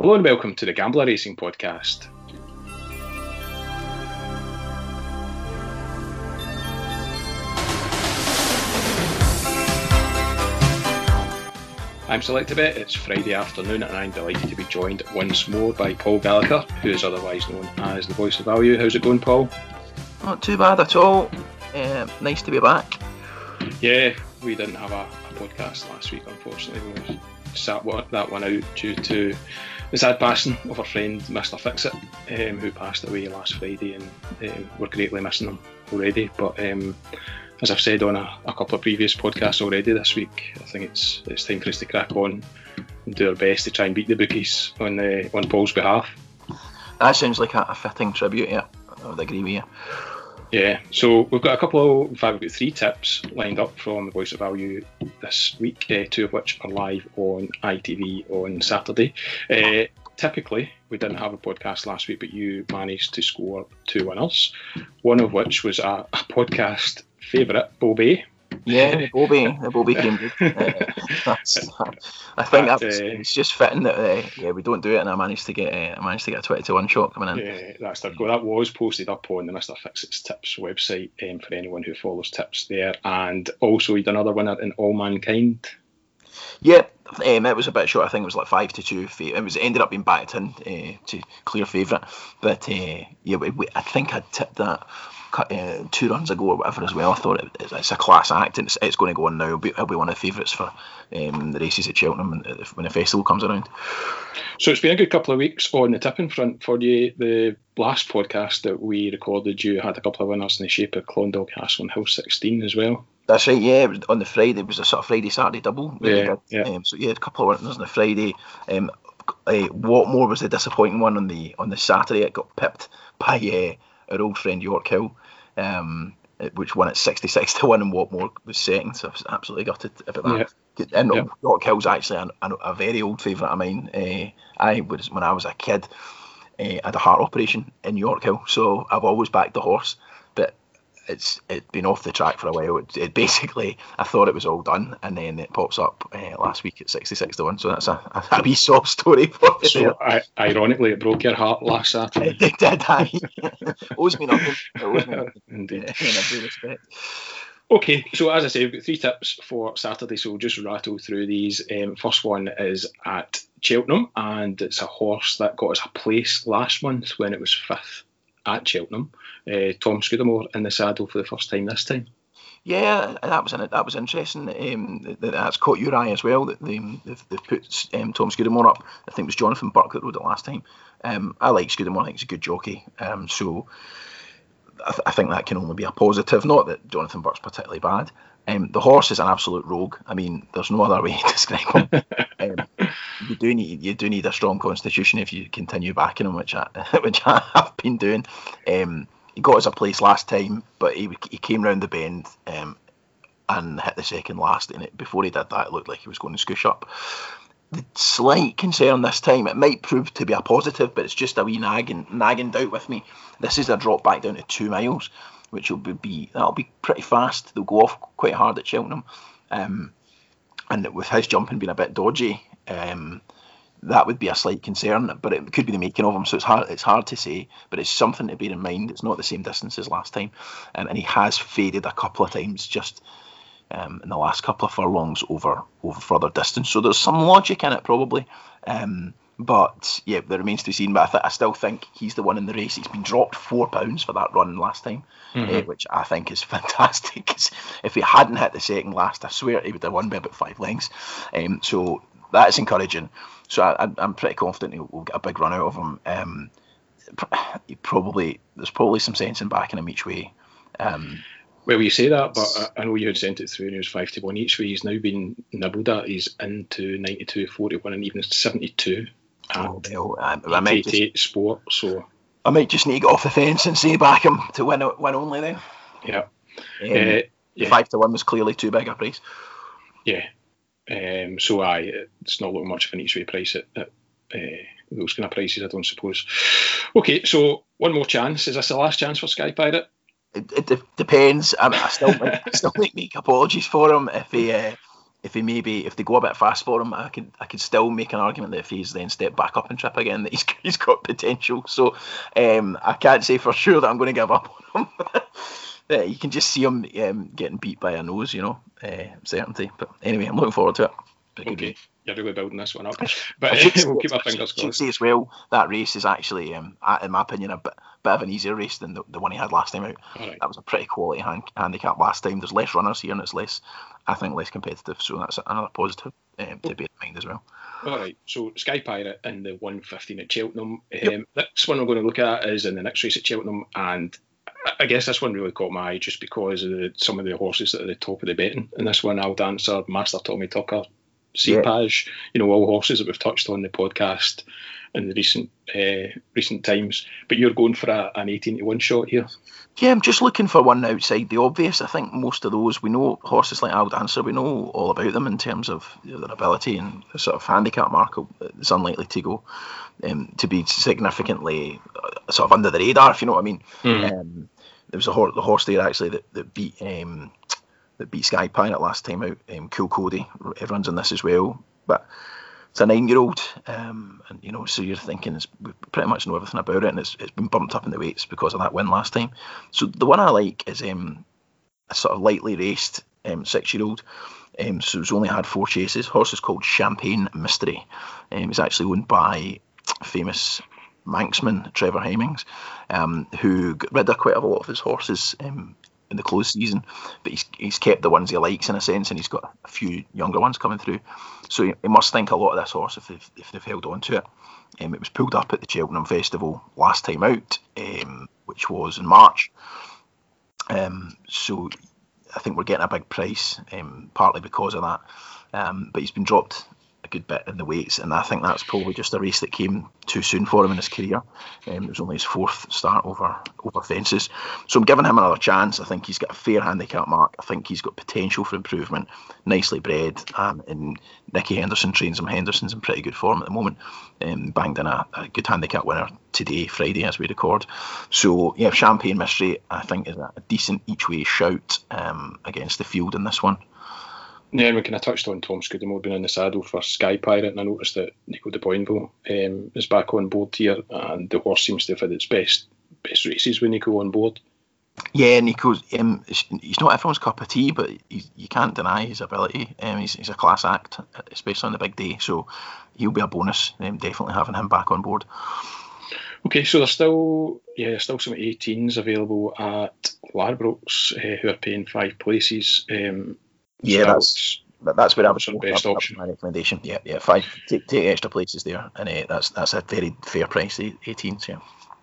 Hello and welcome to the Gambler Racing Podcast. I'm Selectabet. It's Friday afternoon, and I'm delighted to be joined once more by Paul Gallagher, who is otherwise known as the voice of value. How's it going, Paul? Not too bad at all. Uh, nice to be back. Yeah, we didn't have a, a podcast last week, unfortunately. We sat that one out due to the sad passing of our friend Mr. Fixit, um, who passed away last Friday, and um, we're greatly missing him already. But um, as I've said on a, a, couple of previous podcasts already this week, I think it's it's time for us to crack on and do our best to try and beat the bookies on uh, on Paul's behalf. That sounds like a, a fitting tribute. Yeah, I would agree with you. Yeah, so we've got a couple of, in fact, three tips lined up from the Voice of Value this week, uh, two of which are live on ITV on Saturday. Uh, typically, we didn't have a podcast last week, but you managed to score two winners, one of which was a, a podcast favourite, Bobby. Yeah, the Bobby, the Bobby Cambridge. Uh, I think that, uh, it's just fitting that uh, yeah we don't do it, and I managed to get uh, I managed to get a twenty to one shot coming in. Yeah, that's the That was posted up on the Mister Fixit's Tips website um, for anyone who follows tips there, and also he did another winner in All Mankind. Yeah, um, it was a bit short. I think it was like five to two. It was it ended up being backed in uh, to clear favourite, but uh, yeah, we, we, I think I tipped that uh, two runs ago or whatever as well. I thought it, it's a class act and it's, it's going to go on now. It'll be, it'll be one of the favourites for um, the races at Cheltenham when the festival comes around. So it's been a good couple of weeks on the tipping front for you. The last podcast that we recorded, you had a couple of winners in the shape of Clondaw Castle and Hill 16 as well. That's right, yeah. on the Friday, it was a sort of Friday Saturday double. Yeah, yeah. Um, so yeah, a couple of winners on the Friday. Um, uh, Whatmore was the disappointing one on the on the Saturday. It got pipped by uh, our old friend Yorkhill um, which won at 66 to 1 and Whatmore was second. So I was absolutely gutted about that. Yeah. And yeah. Yorkhill's actually a, a, a very old favourite of mine. Uh, I was When I was a kid, uh, I had a heart operation in Yorkhill, so I've always backed the horse it's it been off the track for a while. It, it, basically, I thought it was all done, and then it pops up uh, last week at sixty six to one. So that's a, a, a wee sob story for you. So I, ironically, it broke your heart last Saturday. it did. I owes me nothing. It owes me nothing. Indeed. in every respect. Okay, so as I say, we've got three tips for Saturday, so we'll just rattle through these. Um, first one is at Cheltenham, and it's a horse that got us a place last month when it was fifth at Cheltenham. Uh, Tom Scudamore in the saddle for the first time this time. Yeah, that was that was interesting. Um, that's caught your eye as well. That they, they've, they've put um, Tom Scudamore up. I think it was Jonathan Burke that rode it last time. Um, I like Scudamore. I think he's a good jockey. Um, so I, th- I, think that can only be a positive. Not that Jonathan Burke's particularly bad. Um, the horse is an absolute rogue. I mean, there's no other way to describe him. you do need you do need a strong constitution if you continue backing him, which I which I have been doing. Um, he got us a place last time, but he he came round the bend um, and hit the second last. And it, before he did that, it looked like he was going to scoosh up. The slight concern this time, it might prove to be a positive, but it's just a wee nagging nagging doubt with me. This is a drop back down to two miles which will be that'll be pretty fast. They'll go off quite hard at Cheltenham, um, and with his jumping being a bit dodgy, um, that would be a slight concern. But it could be the making of him, so it's hard it's hard to say. But it's something to bear in mind. It's not the same distance as last time, um, and he has faded a couple of times just. Um, in the last couple of furlongs over over further distance, so there's some logic in it probably. Um, but yeah, there remains to be seen. But I, th- I still think he's the one in the race. He's been dropped four pounds for that run last time, mm-hmm. uh, which I think is fantastic. if he hadn't hit the second last, I swear he would have won by about five lengths. Um, so that is encouraging. So I, am pretty confident we'll get a big run out of him. Um, probably there's probably some sense in backing him each way. Um, well, you say that, but I know you had sent it through and it was 5 to 1 each way. He's now been nibbled at. He's into 92, 41, and even 72 oh, well, I, I might just, sport. So I might just need to get off the fence and say back him to win win only then. Yeah. Um, uh, yeah. Five to one was clearly too big a price. Yeah. Um, so I, it's not looking much of an each way price at, at uh, those kind of prices, I don't suppose. Okay, so one more chance. Is this the last chance for Sky Pirate? It, it depends. I, mean, I still I still make, make apologies for him if he uh, if he maybe if they go a bit fast for him, I could I could still make an argument that if he's then step back up and trip again, that he's he's got potential. So um, I can't say for sure that I'm going to give up on him. yeah, you can just see him um, getting beat by a nose, you know, uh, certainty. But anyway, I'm looking forward to it. Okay, you're really building this one up, but we'll keep our fingers crossed. as well that race is actually, um, in my opinion, a bit, bit of an easier race than the, the one he had last time out. Right. That was a pretty quality hand, handicap last time. There's less runners here, and it's less, I think, less competitive. So that's another positive um, to bear in mind as well. All right, so Sky Pirate in the 115 at Cheltenham. Um, yep. Next one we're going to look at is in the next race at Cheltenham, and I guess this one really caught my eye just because of the, some of the horses that are at the top of the betting. And this one, Al Dancer Master Tommytucker, Cepage, yeah. you know, all horses that we've touched on the podcast in the recent uh, recent times. But you're going for a, an 18 to 1 shot here. Yeah, I'm just looking for one outside the obvious. I think most of those we know horses like Al Dancer, we know all about them in terms of their ability and the sort of handicap mark is unlikely to go um, to be significantly sort of under the radar, if you know what I mean. Mm. Um, there was a horse, the horse there actually that, that beat um, that beat Sky Pirate last time out. Um, cool Cody, everyone's in this as well, but it's a nine-year-old, um, and you know, so you're thinking we pretty much know everything about it, and it's, it's been bumped up in the weights because of that win last time. So the one I like is um, a sort of lightly raced um, six-year-old. Um, so it's only had four chases. Horse is called Champagne Mystery. Um, it's actually owned by famous Manxman Trevor Hemmings, um, who got rid of quite a lot of his horses um, in the close season, but he's, he's kept the ones he likes in a sense, and he's got a few younger ones coming through. So he, he must think a lot of this horse if they've, if they've held on to it. Um, it was pulled up at the Cheltenham Festival last time out, um, which was in March. Um, so I think we're getting a big price, um, partly because of that. But he's been dropped a good bit in the weights, and I think that's probably just a race that came too soon for him in his career. Um, it was only his fourth start over over fences, so I'm giving him another chance. I think he's got a fair handicap mark. I think he's got potential for improvement. Nicely bred, um, and Nicky Henderson trains him. Henderson's in pretty good form at the moment. Um, banged in a, a good handicap winner today, Friday, as we record. So yeah, Champagne Mystery I think is a, decent each way shout um, against the field in this one. Yeah, we kind of touched on Tom Scudamore being in the saddle for Sky Pirate, and I noticed that Nico de Boinville um, is back on board here, and the horse seems to have had its best best races with Nico on board. Yeah, Nico's um, he's not everyone's cup of tea, but you can't deny his ability. Um, he's, he's a class act, especially on the big day. So he'll be a bonus. Um, definitely having him back on board. Okay, so there's still yeah, there's still some 18s available at Ladbrokes uh, who are paying five places. Um, yeah, that's that's where I was best option. My recommendation. Yeah, yeah, five. Take, take extra places there, and uh, that's that's a very fair price. 18s, yeah.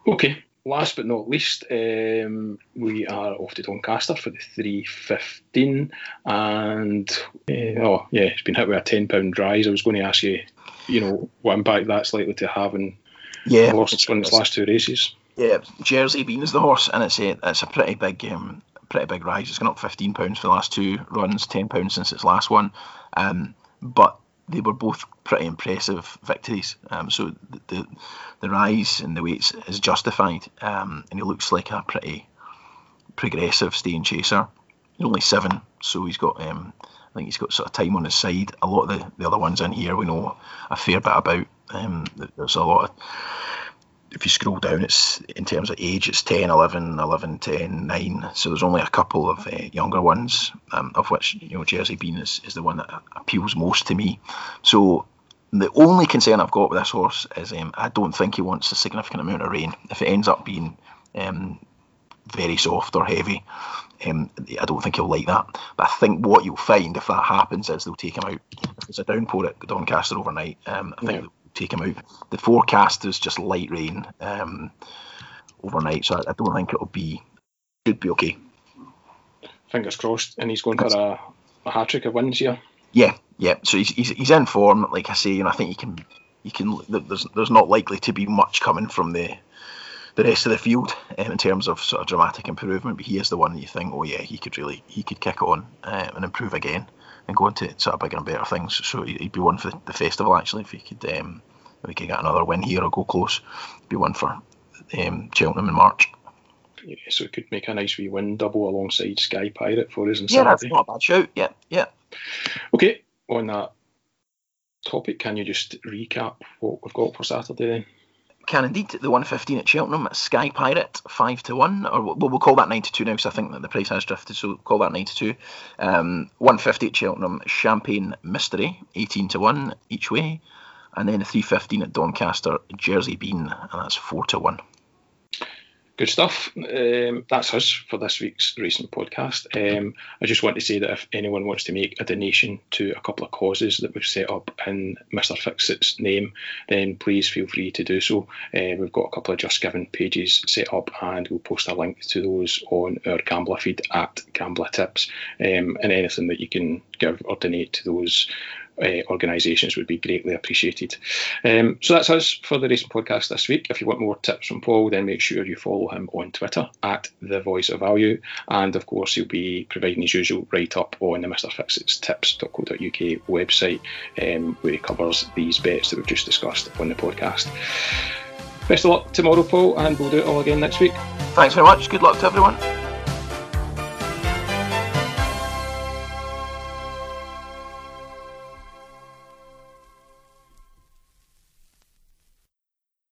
Okay. Last but not least, um, we are off to Doncaster for the 315, and uh, oh yeah, it's been hit with a 10 pound rise. I was going to ask you, you know, what impact that's likely to have in yeah, horse in its last two races. Yeah, Jersey Bean is the horse, and it's a it's a pretty big um, pretty big rise. It's gone up fifteen pounds for the last two runs, ten pounds since its last one. Um, but they were both pretty impressive victories. Um, so the, the, the rise in the weights is justified, um, and he looks like a pretty progressive staying chaser. He's only seven, so he's got um, I think he's got sort of time on his side. A lot of the, the other ones in here we know a fair bit about. Um, there's a lot of if you scroll down, it's in terms of age, it's 10, 11, 11, 10, 9. So there's only a couple of uh, younger ones, um, of which you know Jersey Bean is, is the one that appeals most to me. So the only concern I've got with this horse is um, I don't think he wants a significant amount of rain. If it ends up being um, very soft or heavy, um, I don't think he'll like that. But I think what you'll find if that happens is they'll take him out. If it's a downpour at Doncaster overnight, um, I think yeah take him out. The forecast is just light rain um, overnight, so I, I, don't think it'll be. Should be okay. Fingers crossed, and he's going for a, a hat trick of wins here. Yeah, yeah. So he's, he's he's in form. Like I say, know, I think he can you can. There's there's not likely to be much coming from the the rest of the field um, in terms of sort of dramatic improvement. But he is the one that you think, oh yeah, he could really he could kick on uh, and improve again and go into sort of bigger and better things. So he'd be one for the festival actually if he could um, if he could get another win here or go close. He'd be one for um, Cheltenham in March. Yeah, so it could make a nice wee win double alongside Sky Pirate for us. Yeah, that's not a bad shout. Yeah, yeah. Okay, on that topic, can you just recap what we've got for Saturday then? Can indeed. The 115 at Cheltenham, Sky Pirate, 5 to 1, or we'll, we'll call that 92 now because I think that the price has drifted, so call that 92. Um, 150 at Cheltenham, Champagne Mystery, 18 to 1 each way. And then 315 at Doncaster, Jersey Bean, and that's 4 to 1. Good stuff. Um, that's us for this week's recent podcast. Um, I just want to say that if anyone wants to make a donation to a couple of causes that we've set up in Mr. Fixit's name, then please feel free to do so. Uh, we've got a couple of Just Giving pages set up, and we'll post a link to those on our Gambler feed at Gambler Tips. Um, and anything that you can give or donate to those uh, organisations would be greatly appreciated. Um, so that's us for the Racing Podcast this week. If you want more tips from Paul, then make sure you follow him on Twitter at The Voice of Value. And of course, he'll be providing his usual write up on the Mr. Fixits tips.co.uk website um, where he covers these bets that we've just discussed on the podcast. Best of luck tomorrow, Paul, and we'll do it all again next week. Thanks very much. Good luck to everyone.